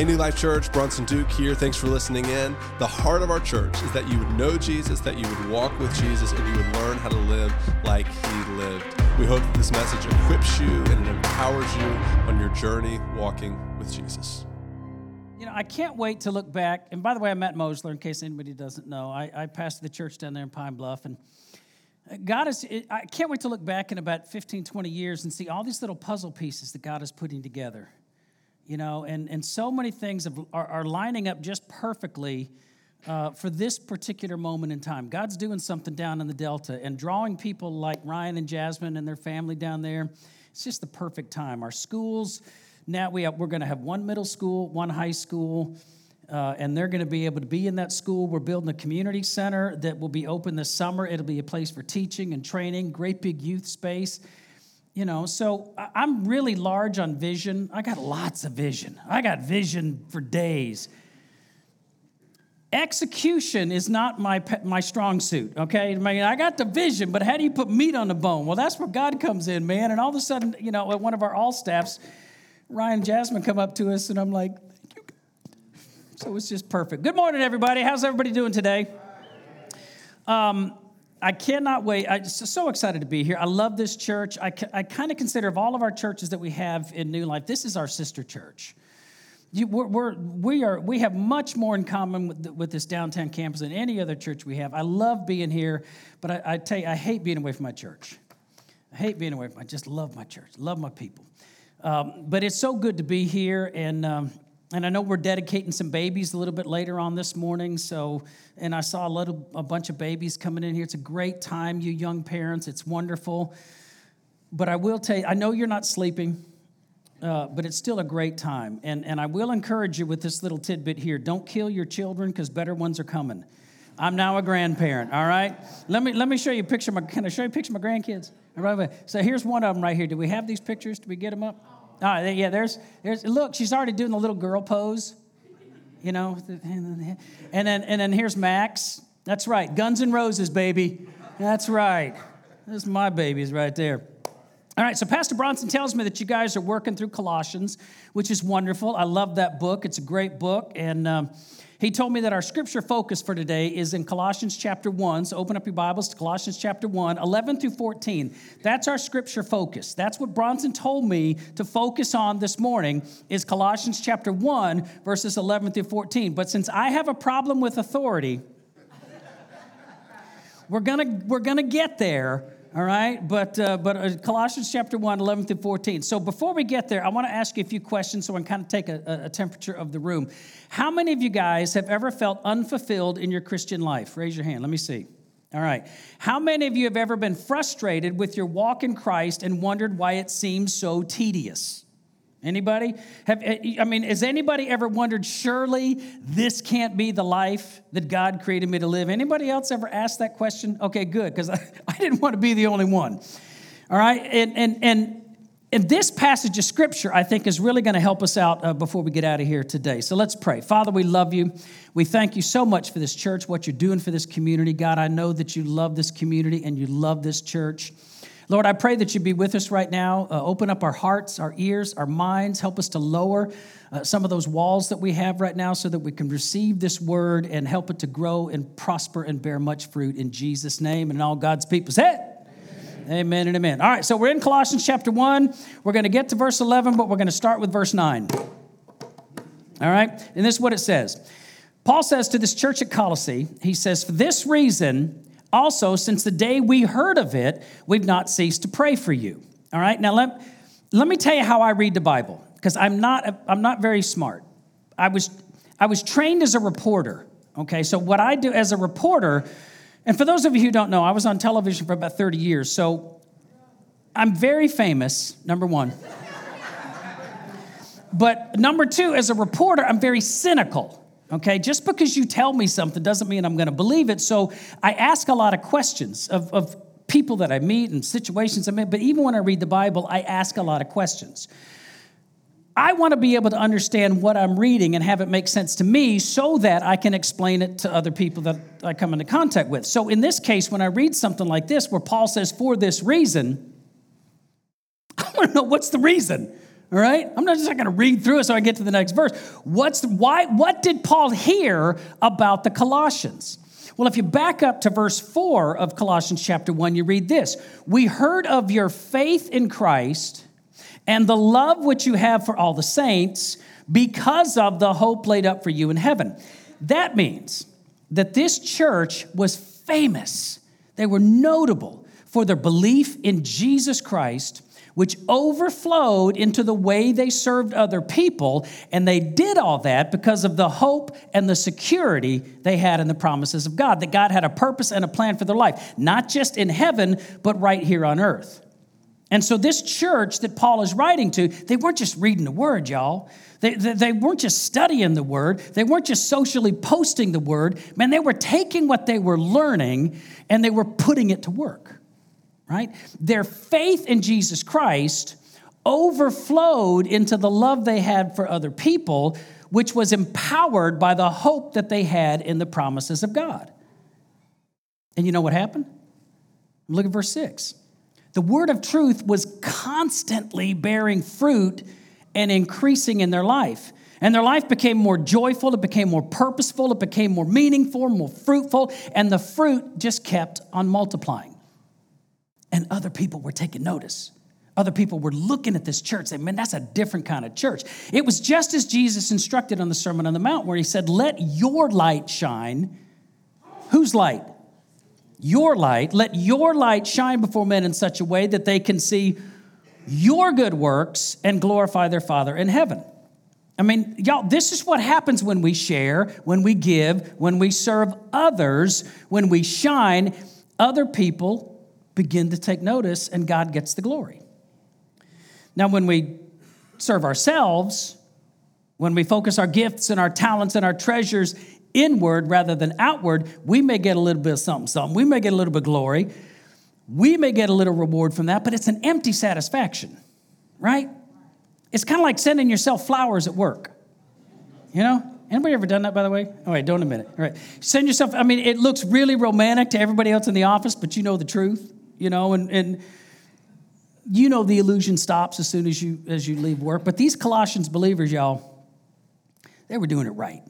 Hey, New Life Church, Bronson Duke here. Thanks for listening in. The heart of our church is that you would know Jesus, that you would walk with Jesus, and you would learn how to live like he lived. We hope that this message equips you and it empowers you on your journey walking with Jesus. You know, I can't wait to look back. And by the way, I'm Matt Mosler, in case anybody doesn't know. I, I pastor the church down there in Pine Bluff. And God is, I can't wait to look back in about 15, 20 years and see all these little puzzle pieces that God is putting together you know, and, and so many things have, are, are lining up just perfectly uh, for this particular moment in time. God's doing something down in the Delta and drawing people like Ryan and Jasmine and their family down there. It's just the perfect time. Our schools, now we have, we're going to have one middle school, one high school. Uh, and they're going to be able to be in that school. We're building a community center that will be open this summer. It'll be a place for teaching and training, great big youth space. You know, so I'm really large on vision. I got lots of vision. I got vision for days. Execution is not my, my strong suit, okay? I mean, I got the vision, but how do you put meat on the bone? Well, that's where God comes in, man. And all of a sudden, you know, at one of our all staffs, Ryan Jasmine, come up to us, and I'm like, thank you. So it's just perfect. Good morning, everybody. How's everybody doing today? Um, I cannot wait. I'm so excited to be here. I love this church. I, I kind of consider of all of our churches that we have in New Life, this is our sister church. You, we're, we're, we, are, we have much more in common with, with this downtown campus than any other church we have. I love being here, but I, I tell you, I hate being away from my church. I hate being away from. I just love my church, love my people. Um, but it's so good to be here, and um, and I know we're dedicating some babies a little bit later on this morning. So, and I saw a little, a bunch of babies coming in here. It's a great time, you young parents. It's wonderful. But I will tell you, I know you're not sleeping, uh, but it's still a great time. And and I will encourage you with this little tidbit here: don't kill your children because better ones are coming. I'm now a grandparent. All right. Let me let me show you a picture. Of my, can I show you a picture of my grandkids? All right. So here's one of them right here. Do we have these pictures? Do we get them up? Oh, yeah, there's, there's, look, she's already doing the little girl pose, you know. And then, and then here's Max. That's right, Guns and Roses, baby. That's right. This is my babies right there. All right, so Pastor Bronson tells me that you guys are working through Colossians, which is wonderful. I love that book. It's a great book. And, um, he told me that our scripture focus for today is in Colossians chapter 1. So open up your Bibles to Colossians chapter 1, 11 through 14. That's our scripture focus. That's what Bronson told me to focus on this morning is Colossians chapter 1 verses 11 through 14. But since I have a problem with authority, we're going to we're going to get there all right? But uh, but uh, colossians chapter 1 11 through 14 so before we get there i want to ask you a few questions so i can kind of take a, a, temperature of the room. How many of you guys have ever felt unfulfilled in your christian life? Raise your hand. Let me see. All right. How many of you have ever been frustrated with your walk in christ and wondered why it seems so tedious Anybody? Have, eh, I mean, has anybody ever wondered, surely this can't be the life that God created me to live? Anybody else ever asked that question? Okay, good, because I, I didn't want to be the only one. All right, and, and, and, and this passage of scripture, I think, is really going to help us out uh, before we get out of here today. So let's pray. Father, we love you. We thank you so much for this church, what you're doing for this community. God, I know that you love this community and you love this church. Lord, I pray that you be with us right now. Uh, open up our hearts, our ears, our minds. Help us to lower uh, some of those walls that we have right now so that we can receive this word and help it to grow and prosper and bear much fruit in Jesus' name. And in all God's people say, Amen. amen and amen. All right, so we're in Colossians chapter 1. We're going to get to verse 11, but we're going to start with verse 9. All right, and this is what it says. Paul says to this church at Colossae, he says, For this reason, also, since the day we heard of it, we've not ceased to pray for you. All right, now let, let me tell you how I read the Bible, because I'm not, I'm not very smart. I was, I was trained as a reporter. Okay, so what I do as a reporter, and for those of you who don't know, I was on television for about 30 years, so I'm very famous, number one. but number two, as a reporter, I'm very cynical. Okay, just because you tell me something doesn't mean I'm to believe it. So I ask a lot of questions of, of people that I meet and situations I meet, but even when I read the Bible, I ask a lot of questions. I want to be able to understand what I'm reading and have it make sense to me so that I can explain it to other people that I come into contact with. So in this case, when I read something like this, where Paul says, for this reason, I want to know what's the reason. All right? I'm not just going to read through it so I get to the next verse. What's why what did Paul hear about the Colossians? Well, if you back up to verse 4 of Colossians chapter 1, you read this. We heard of your faith in Christ and the love which you have for all the saints because of the hope laid up for you in heaven. That means that this church was famous. They were notable for their belief in Jesus Christ which overflowed into the way they served other people. And they did all that because of the hope and the security they had in the promises of God, that God had a purpose and a plan for their life, not just in heaven, but right here on earth. And so, this church that Paul is writing to, they weren't just reading the word, y'all. They, they, they, weren't just studying the word. They weren't just socially posting the word. Man, they were taking what they were learning and they were putting it to work right? Their faith in Jesus Christ overflowed into the love they had for other people, which was empowered by the hope that they had in the promises of God. And you know what happened? Look at verse 6. The word of truth was constantly bearing fruit and increasing in their life. And their life became more joyful, it became more purposeful, it became more meaningful, more fruitful, and the fruit just kept on multiplying. And other people were taking notice. Other people were looking at this church saying, man, that's a different kind of church. It was just as Jesus instructed on the Sermon on the Mount, where he said, Let your light shine. Whose light? Your light. Let your light shine before men in such a way that they can see your good works and glorify their Father in heaven. I mean, y'all, this is what happens when we share, when we give, when we serve others, when we shine. Other people begin to take notice and God gets the glory. Now, when we serve ourselves, when we focus our gifts and our talents and our treasures inward rather than outward, we may get a little bit of something, something. We may get a little bit of glory. We may get a little reward from that, but it's an empty satisfaction, right? It's kind of like sending yourself flowers at work. You know? Anybody ever done that, by the way? All right, don't a minute. All right. Send yourself, I mean, it looks really romantic to everybody else in the office, but you know the truth you know, and, and you know the illusion stops as soon as you as you leave work. But these Colossians believers, y'all, they were doing it right.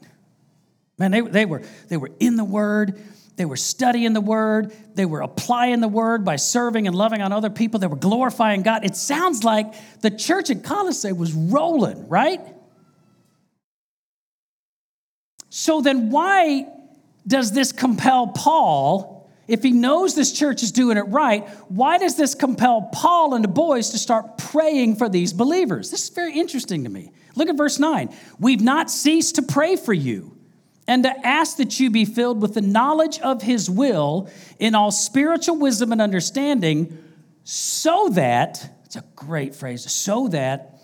Man, they, they were they were in the word, they were studying the word, they were applying the word by serving and loving on other people, they were glorifying God. It sounds like the church at Colossae was rolling, right? So then why does this compel Paul if he knows this church is doing it right, why does this compel Paul and the boys to start praying for these believers? This is very interesting to me. Look at verse 9. We've not ceased to pray for you and to ask that you be filled with the knowledge of his will in all spiritual wisdom and understanding, so that, it's a great phrase, so that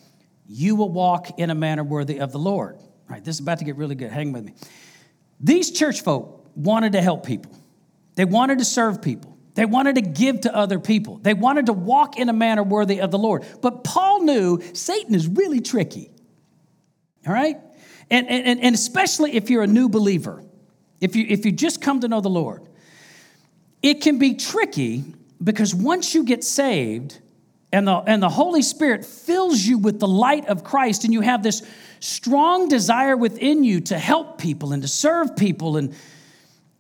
you will walk in a manner worthy of the Lord. All right, this is about to get really good. Hang with me. These church folk wanted to help people. They wanted to serve people. They wanted to give to other people. They wanted to walk in a manner worthy of the Lord. But Paul knew Satan is really tricky. All right? And, and, and especially if you're a new believer, if you, if you just come to know the Lord, it can be tricky because once you get saved and the, and the Holy Spirit fills you with the light of Christ, and you have this strong desire within you to help people and to serve people and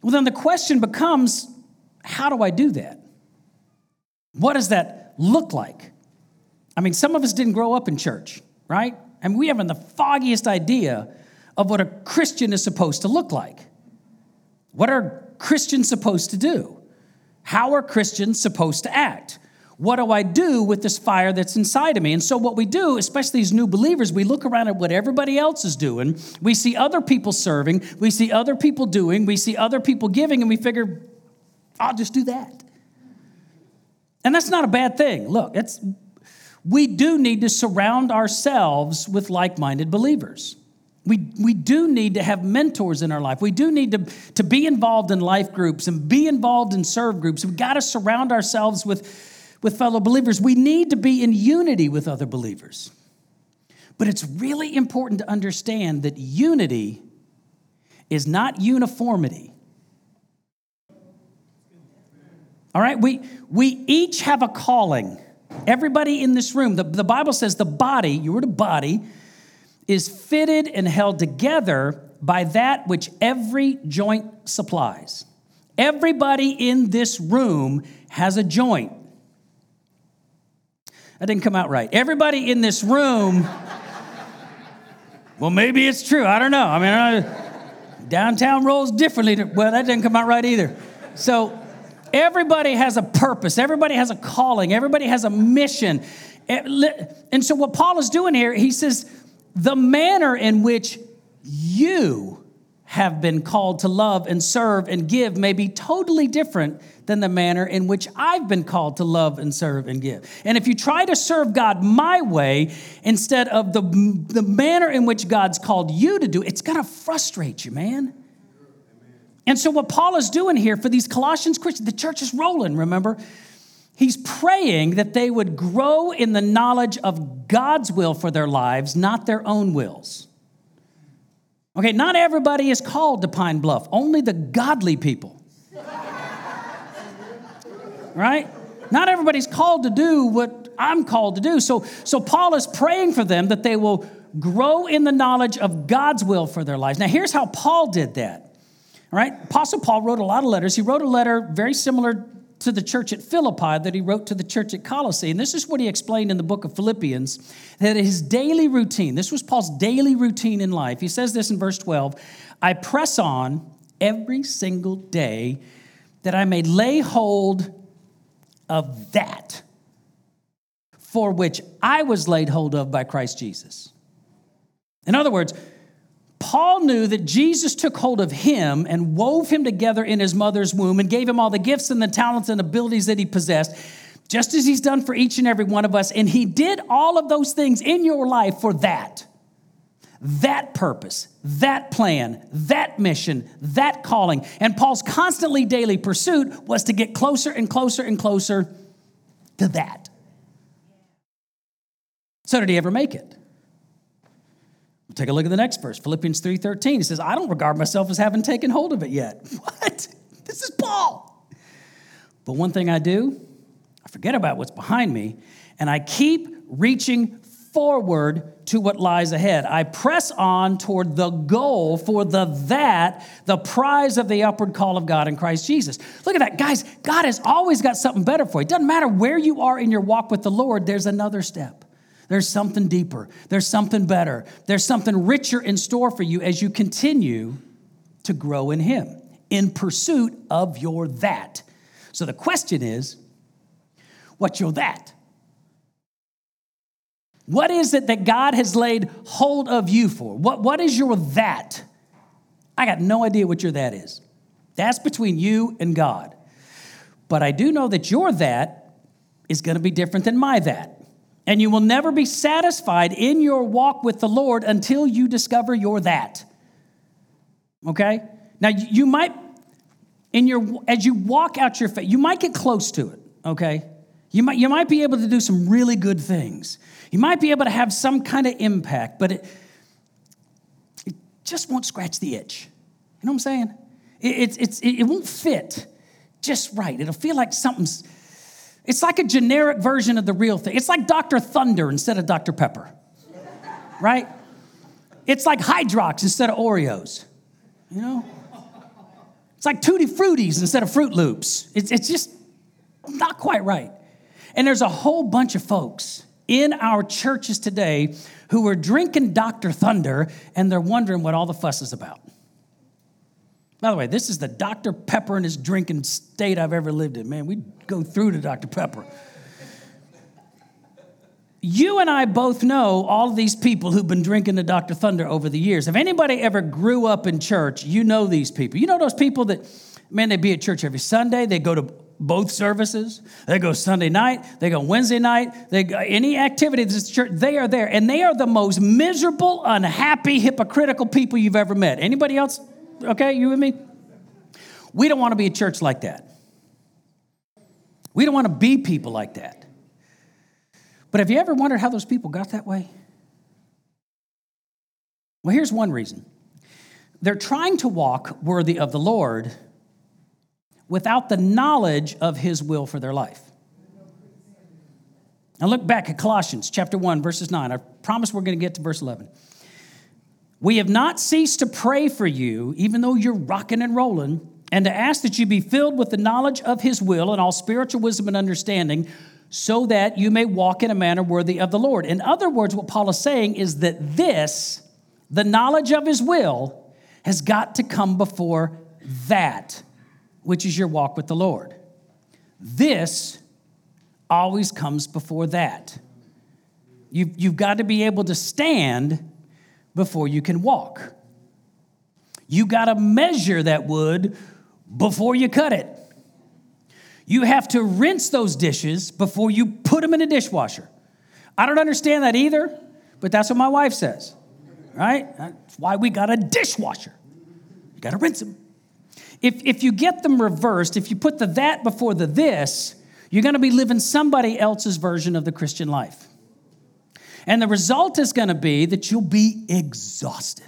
well, then the question becomes how do I do that? What does that look like? I mean, some of us didn't grow up in church, right? And we haven't the foggiest idea of what a Christian is supposed to look like. What are Christians supposed to do? How are Christians supposed to act? What do I do with this fire that's inside of me? And so, what we do, especially as new believers, we look around at what everybody else is doing. We see other people serving, we see other people doing, we see other people giving, and we figure, I'll just do that. And that's not a bad thing. Look, it's, we do need to surround ourselves with like minded believers. We, we do need to have mentors in our life. We do need to, to be involved in life groups and be involved in serve groups. We've got to surround ourselves with with fellow believers. We need to be in unity with other believers. But it's really important to understand that unity is not uniformity. All right, we, we each have a calling. Everybody in this room, the, the Bible says the body, you were the body, is fitted and held together by that which every joint supplies. Everybody in this room has a joint. That didn't come out right. Everybody in this room, well, maybe it's true. I don't know. I mean, I, downtown rolls differently. Well, that didn't come out right either. So, everybody has a purpose, everybody has a calling, everybody has a mission. Eh, and so, what Paul is doing here, he says, the manner in which you have been called to love and serve and give may be totally different than the manner in which I've been called to love and serve and give. And if you try to serve God my way instead of the, the manner in which God's called you to do, it's to frustrate you, man. And so, what Paul is doing here for these Colossians Christians, the church is rolling, remember? He's praying that they would grow in the knowledge of God's will for their lives, not their own wills. Okay, not everybody is called to Pine Bluff, only the godly people. right? Not everybody's called to do what I'm called to do. So, so Paul is praying for them that they will grow in the knowledge of God's will for their lives. Now, here's how Paul did that. All right, Apostle Paul wrote a lot of letters. He wrote a letter very similar to the church at Philippi that he wrote to the church at Colossae. And this is what he explained in the book of Philippians that his daily routine, this was Paul's daily routine in life. He says this in verse 12 I press on every single day that I may lay hold of that for which I was laid hold of by Christ Jesus. In other words, Paul knew that Jesus took hold of him and wove him together in his mother's womb and gave him all the gifts and the talents and abilities that he possessed, just as he's done for each and every one of us. And he did all of those things in your life for that. That purpose, that plan, that mission, that calling. And Paul's constantly daily pursuit was to get closer and closer and closer to that. So, did he ever make it? Take a look at the next verse, Philippians 3:13. He says, "I don't regard myself as having taken hold of it yet." What? This is Paul. But one thing I do, I forget about what's behind me, and I keep reaching forward to what lies ahead. I press on toward the goal for the that, the prize of the upward call of God in Christ Jesus. Look at that. Guys, God has always got something better for you. It doesn't matter where you are in your walk with the Lord, there's another step. There's something deeper, there's something better, there's something richer in store for you as you continue to grow in Him in pursuit of your that. So the question is, what's your that? What is it that God has laid hold of you for? What, what is your that? I got no idea what your that is. That's between you and God. But I do know that your that is going to be different than my that. And you will never be satisfied in your walk with the Lord until you discover your that. Okay? Now you might in your as you walk out your faith, you might get close to it, okay? You might you might be able to do some really good things. You might be able to have some kind of impact, but it, it just won't scratch the itch. You know what I'm saying? It, it's, it, it won't fit just right. It'll feel like something's it's like a generic version of the real thing. It's like Dr. Thunder instead of Dr. Pepper, right? It's like Hydrox instead of Oreos, you know? It's like Tootie Fruities instead of Froot Loops. It's, it's just not quite right. And there's a whole bunch of folks in our churches today who are drinking Dr. Thunder and they're wondering what all the fuss is about. By the way, this is the Dr. Pepper and his drinking state I've ever lived in. Man, we go through to Dr. Pepper. You and I both know all of these people who've been drinking the Dr. Thunder over the years. If anybody ever grew up in church, you know these people. You know those people that, man, they be at church every Sunday, they go to both services. They go Sunday night, they go Wednesday night, they go any activity that's church, they are there. And they are the most miserable, unhappy, hypocritical people you've ever met. Anybody else Okay, you with me? We don't want to be a church like that. We don't want to be people like that. But have you ever wondered how those people got that way? Well, here's one reason they're trying to walk worthy of the Lord without the knowledge of His will for their life. Now, look back at Colossians chapter 1, verses 9. I promise we're going to get to verse 11. We have not ceased to pray for you, even though you're rocking and rolling, and to ask that you be filled with the knowledge of his will and all spiritual wisdom and understanding, so that you may walk in a manner worthy of the Lord. In other words, what Paul is saying is that this, the knowledge of his will, has got to come before that, which is your walk with the Lord. This always comes before that. You've, you've got to be able to stand before you can walk. You got to measure that wood before you cut it. You have to rinse those dishes before you put them in a dishwasher. I don't understand that either, but that's what my wife says, right? That's why we got a dishwasher. You got to rinse them. If, if you get them reversed, if you put the that before the this, you're going to be living somebody else's version of the Christian life. And the result is going to be that you'll be exhausted.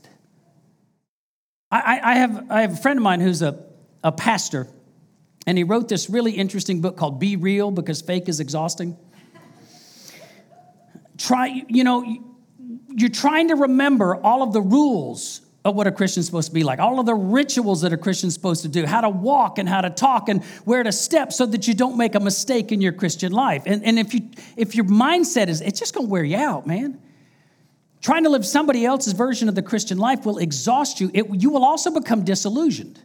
I, I, have, I have a friend of mine who's a, a pastor, and he wrote this really interesting book called Be Real because fake is exhausting. Try, you know, you're trying to remember all of the rules of what a Christian's supposed to be like, all of the rituals that a Christian's supposed to do, how to walk and how to talk and where to step so that you don't make a mistake in your Christian life. And, and if, you, if your mindset is, it's just gonna wear you out, man. Trying to live somebody else's version of the Christian life will exhaust you. It, you will also become disillusioned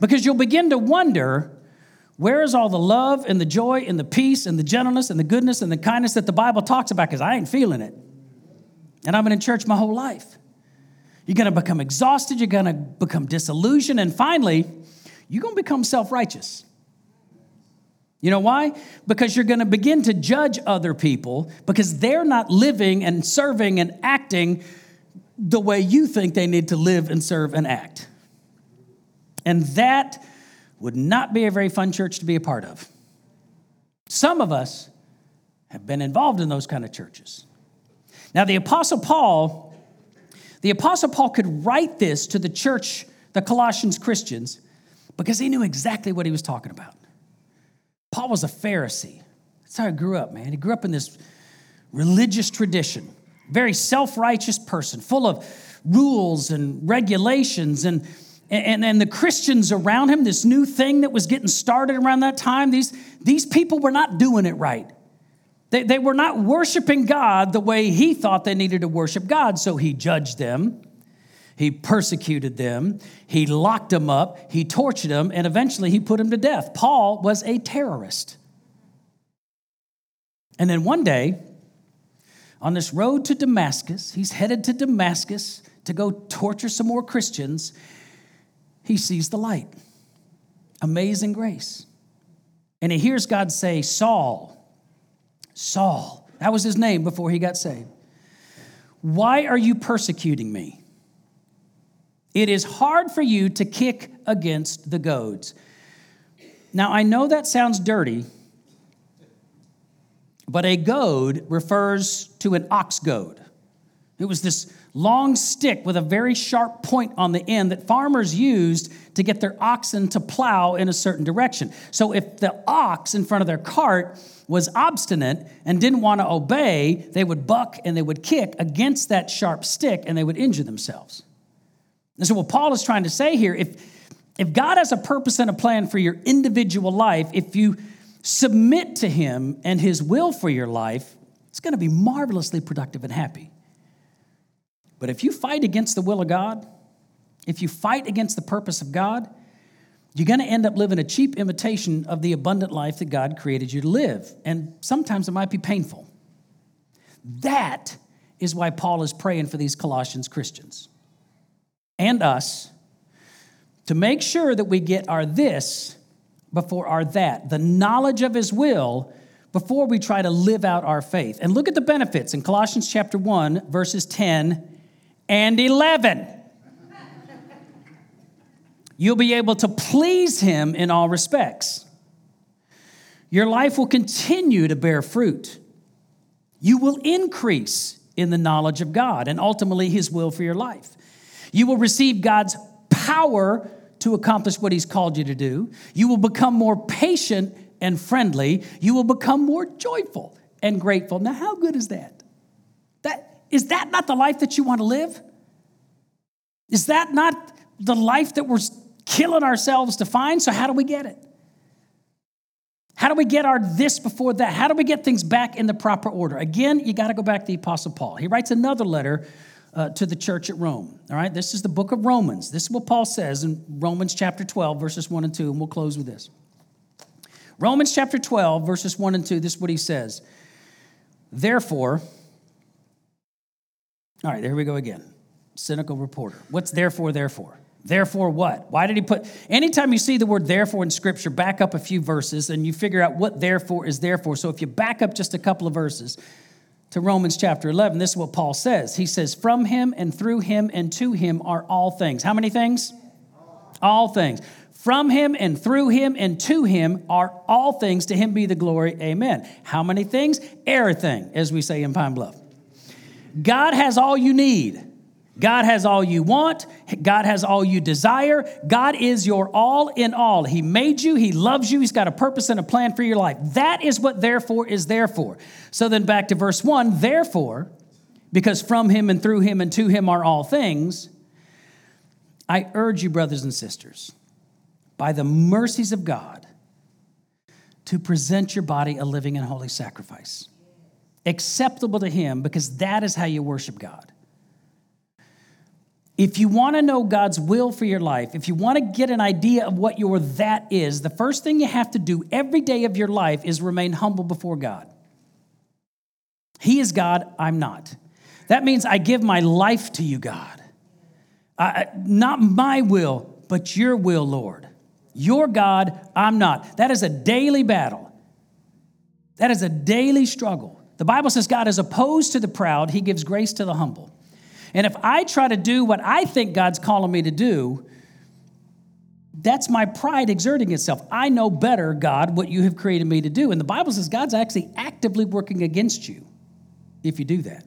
because you'll begin to wonder where is all the love and the joy and the peace and the gentleness and the goodness and the kindness that the Bible talks about because I ain't feeling it. And I've been in church my whole life. You're going to become exhausted. You're going to become disillusioned. And finally, you're going to become self righteous. You know why? Because you're going to begin to judge other people because they're not living and serving and acting the way you think they need to live and serve and act. And that would not be a very fun church to be a part of. Some of us have been involved in those kind of churches. Now, the Apostle Paul the Apostle Paul could write this to the church, the Colossians Christians, because he knew exactly what he was talking about. Paul was a Pharisee. That's how he grew up, man. He grew up in this religious tradition, very self righteous person, full of rules and regulations and and, and the Christians around him, this new thing that was getting started around that time, these, these people were not doing it right. They, they were not worshiping God the way he thought they needed to worship God, so he judged them. He persecuted them. He locked them up. He tortured them, and eventually he put them to death. Paul was a terrorist. And then one day, on this road to Damascus, he's headed to Damascus to go torture some more Christians. He sees the light. Amazing grace. And he hears God say, Saul, Saul. That was his name before he got saved. Why are you persecuting me? It is hard for you to kick against the goads. Now, I know that sounds dirty, but a goad refers to an ox goad. It was this long stick with a very sharp point on the end that farmers used to get their oxen to plow in a certain direction. So if the ox in front of their cart was obstinate and didn't want to obey, they would buck and they would kick against that sharp stick and they would injure themselves. And so, what Paul is trying to say here if, if God has a purpose and a plan for your individual life, if you submit to Him and His will for your life, it's going to be marvelously productive and happy. But if you fight against the will of God, if you fight against the purpose of God, you're going to end up living a cheap imitation of the abundant life that God created you to live. And sometimes it might be painful. That is why Paul is praying for these Colossians Christians and us to make sure that we get our this before our that, the knowledge of his will before we try to live out our faith. And look at the benefits in Colossians chapter 1 verses 10 and 11 you'll be able to please Him in all respects. Your life will continue to bear fruit. You will increase in the knowledge of God and ultimately His will for your life. You will receive God's power to accomplish what He's called you to do. You will become more patient and friendly, you will become more joyful and grateful. Now, how good is that? Is that not the life that you want to live? Is that not the life that we're killing ourselves to find? So, how do we get it? How do we get our this before that? How do we get things back in the proper order? Again, you got to go back to the Apostle Paul. He writes another letter uh, to the church at Rome. All right, this is the book of Romans. This is what Paul says in Romans chapter 12, verses 1 and 2, and we'll close with this. Romans chapter 12, verses 1 and 2, this is what he says. Therefore, all right, there we go again. Cynical reporter. What's therefore, therefore? Therefore, what? Why did he put, anytime you see the word therefore in scripture, back up a few verses and you figure out what therefore is therefore. So if you back up just a couple of verses to Romans chapter 11, this is what Paul says. He says, From him and through him and to him are all things. How many things? All things. From him and through him and to him are all things. To him be the glory. Amen. How many things? Everything, as we say in Pine Bluff. God has all you need. God has all you want. God has all you desire. God is your all in all. He made you. He loves you. He's got a purpose and a plan for your life. That is what therefore is there for. So then back to verse one. Therefore, because from him and through him and to him are all things, I urge you, brothers and sisters, by the mercies of God, to present your body a living and holy sacrifice, acceptable to him, because that is how you worship God. If you want to know God's will for your life, if you want to get an idea of what your that is, the first thing you have to do every day of your life is remain humble before God. He is God, I'm not. That means I give my life to you, God. I, not my will, but your will, Lord. Your God, I'm not. That is a daily battle. That is a daily struggle. The Bible says God is opposed to the proud, He gives grace to the humble. And if I try to do what I think God's calling me to do, that's my pride exerting itself. I know better, God, what you have created me to do. And the Bible says God's actually actively working against you if you do that.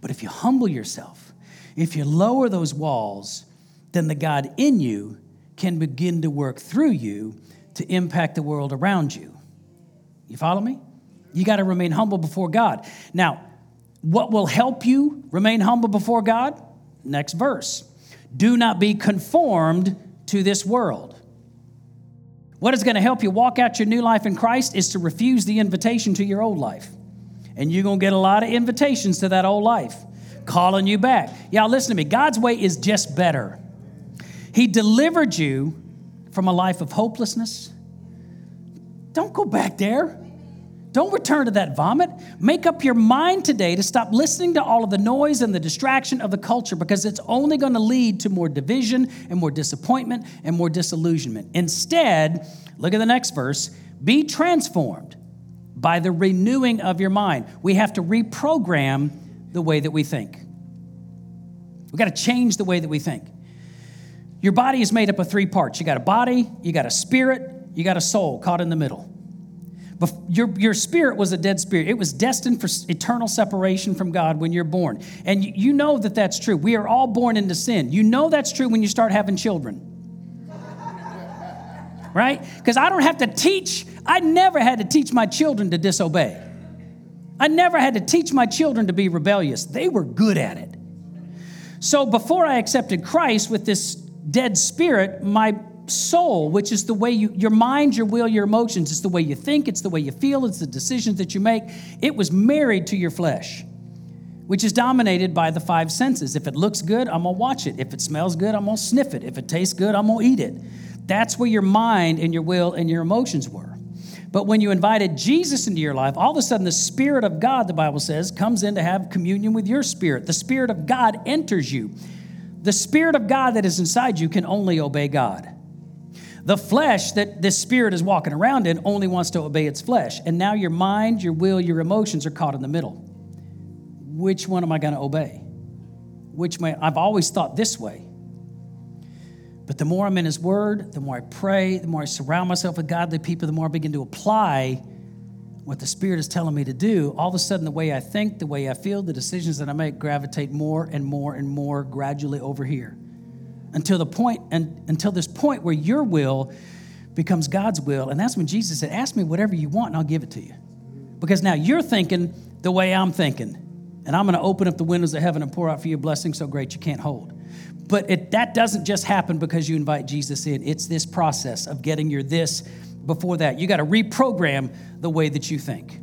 But if you humble yourself, if you lower those walls, then the God in you can begin to work through you to impact the world around you. You follow me? You got to remain humble before God. Now, what will help you remain humble before God? Next verse. Do not be conformed to this world. What is going to help you walk out your new life in Christ is to refuse the invitation to your old life. And you're going to get a lot of invitations to that old life calling you back. Y'all, listen to me. God's way is just better. He delivered you from a life of hopelessness. Don't go back there. Don't return to that vomit. Make up your mind today to stop listening to all of the noise and the distraction of the culture because it's only going to lead to more division and more disappointment and more disillusionment. Instead, look at the next verse be transformed by the renewing of your mind. We have to reprogram the way that we think. We've got to change the way that we think. Your body is made up of three parts you got a body, you got a spirit, you got a soul caught in the middle. Your, your spirit was a dead spirit. It was destined for eternal separation from God when you're born. And you know that that's true. We are all born into sin. You know that's true when you start having children. right? Because I don't have to teach, I never had to teach my children to disobey. I never had to teach my children to be rebellious. They were good at it. So before I accepted Christ with this dead spirit, my soul, which is the way you, your mind, your will, your emotions, it's the way you think, it's the way you feel, it's the decisions that you make. It was married to your flesh, which is dominated by the five senses. If it looks good, I'm gonna watch it. If it smells good, I'm gonna sniff it. If it tastes good, I'm gonna eat it. That's where your mind and your will and your emotions were. But when you invited Jesus into your life, all of a sudden the Spirit of God, the Bible says, comes in to have communion with your spirit. The Spirit of God enters you. The Spirit of God that is inside you can only obey God. The flesh that this spirit is walking around in only wants to obey its flesh. And now your mind, your will, your emotions are caught in the middle. Which one am I going to obey? Which may, I've always thought this way. But the more I'm in His Word, the more I pray, the more I surround myself with godly people, the more I begin to apply what the Spirit is telling me to do. All of a sudden, the way I think, the way I feel, the decisions that I make gravitate more and more and more gradually over here until the point and until this point where your will becomes God's will. And that's when Jesus said, Ask me whatever you want and I'll give it to you. Because now you're thinking the way I'm thinking. And I'm going to open up the windows of heaven and pour out for you a blessing so great you can't hold. But it, that doesn't just happen because you invite Jesus in. It's this process of getting your this before that. You got to reprogram the way that you think.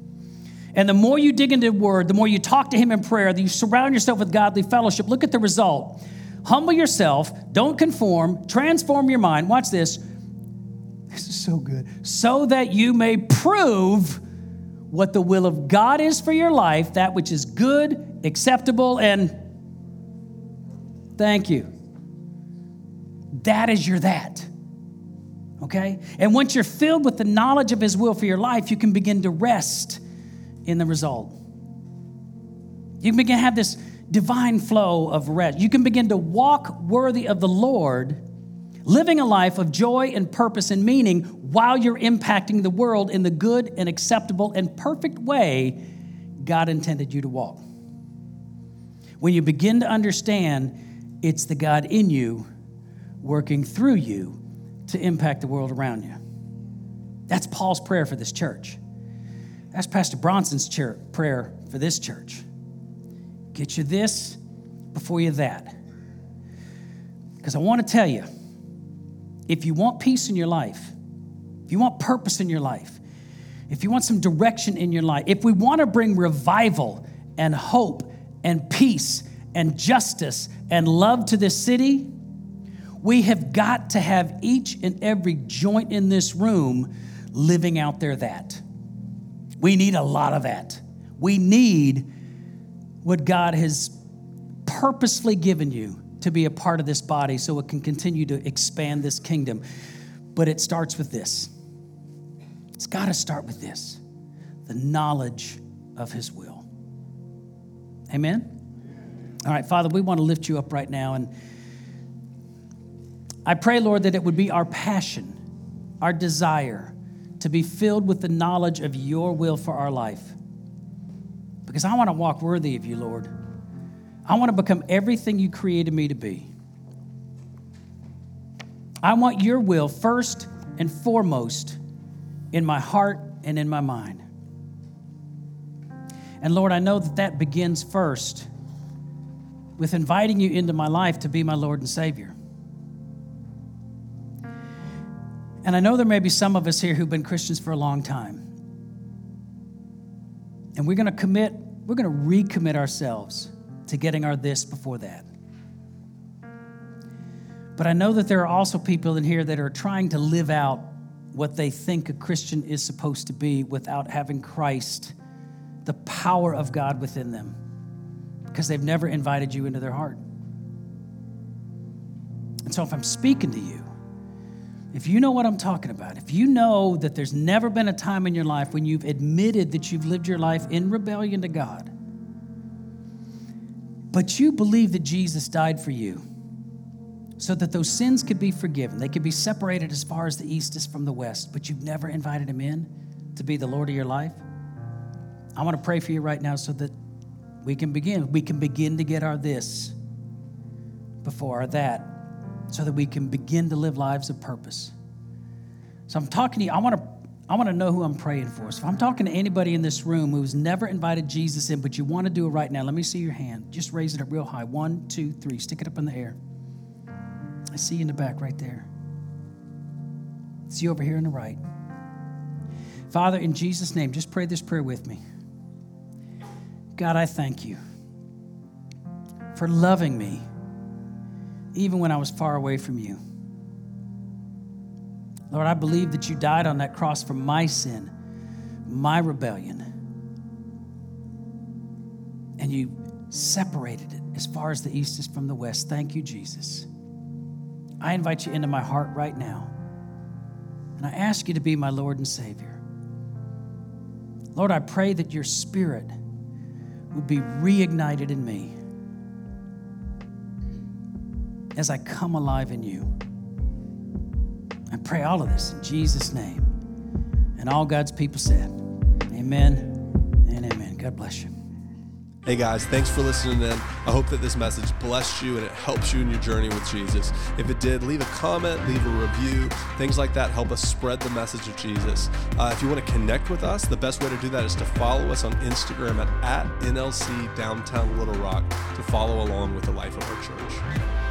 And the more you dig into the word, the more you talk to him in prayer, that you surround yourself with godly fellowship, look at the result. Humble yourself, don't conform, transform your mind. Watch this. This is so good. So that you may prove what the will of God is for your life, that which is good, acceptable, and thank you. That is your that. Okay? And once you're filled with the knowledge of His will for your life, you can begin to rest in the result. You can begin to have this divine flow of rest. You can begin to walk worthy of the Lord, living a life of joy and purpose and meaning while you're impacting the world in the good and acceptable and perfect way God intended you to walk. When you begin to understand it's the God in you working through you to impact the world around you. That's Paul's prayer for this church. That's Pastor Bronson's prayer for this church. Get you this before you that. Because I want to tell you if you want peace in your life, if you want purpose in your life, if you want some direction in your life, if we want to bring revival and hope and peace and justice and love to this city, we have got to have each and every joint in this room living out there that. We need a lot of that. We need what God has purposely given you to be a part of this body so it can continue to expand this kingdom. But it starts with this. It's got to start with this the knowledge of His will. Amen? All right, Father, we want to lift you up right now. And I pray, Lord, that it would be our passion, our desire to be filled with the knowledge of your will for our life. Because I want to walk worthy of you, Lord. I want to become everything you created me to be. I want your will first and foremost in my heart and in my mind. And Lord, I know that that begins first with inviting you into my life to be my Lord and Savior. And I know there may be some of us here who've been Christians for a long time. And we're going to commit, we're going to recommit ourselves to getting our this before that. But I know that there are also people in here that are trying to live out what they think a Christian is supposed to be without having Christ, the power of God within them, because they've never invited you into their heart. And so if I'm speaking to you, if you know what I'm talking about, if you know that there's never been a time in your life when you've admitted that you've lived your life in rebellion to God, but you believe that Jesus died for you so that those sins could be forgiven, they could be separated as far as the east is from the west, but you've never invited him in to be the Lord of your life, I want to pray for you right now so that we can begin. We can begin to get our this before our that so that we can begin to live lives of purpose. So I'm talking to you, I want to I want to know who I'm praying for. So if I'm talking to anybody in this room who's never invited Jesus in, but you want to do it right now, let me see your hand. Just raise it up real high. One, two, three. Stick it up in the air. I see you in the back right there. See you over here on the right. Father, in Jesus' name, just pray this prayer with me. God, I thank you for loving me even when I was far away from you. Lord, I believe that you died on that cross for my sin, my rebellion, and you separated it as far as the east is from the west. Thank you, Jesus. I invite you into my heart right now, and I ask you to be my Lord and Savior. Lord, I pray that your spirit would be reignited in me as I come alive in you. I pray all of this in Jesus' name. And all God's people said, Amen and amen. God bless you. Hey guys, thanks for listening in. I hope that this message blessed you and it helps you in your journey with Jesus. If it did, leave a comment, leave a review. Things like that help us spread the message of Jesus. Uh, if you want to connect with us, the best way to do that is to follow us on Instagram at, at NLC Downtown Little Rock to follow along with the life of our church.